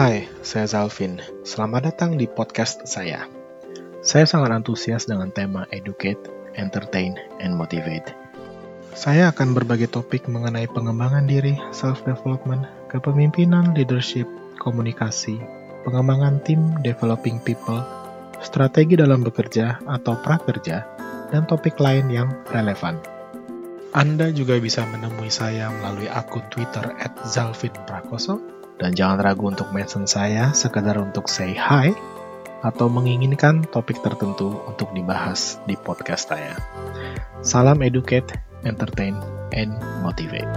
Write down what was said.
Hai, saya Zalvin. Selamat datang di podcast saya. Saya sangat antusias dengan tema educate, entertain, and motivate. Saya akan berbagi topik mengenai pengembangan diri, self-development, kepemimpinan, leadership, komunikasi, pengembangan tim, developing people, strategi dalam bekerja atau prakerja, dan topik lain yang relevan. Anda juga bisa menemui saya melalui akun Twitter @zalvinprakoso dan jangan ragu untuk mention saya sekedar untuk say hi atau menginginkan topik tertentu untuk dibahas di podcast saya. Salam educate, entertain, and motivate.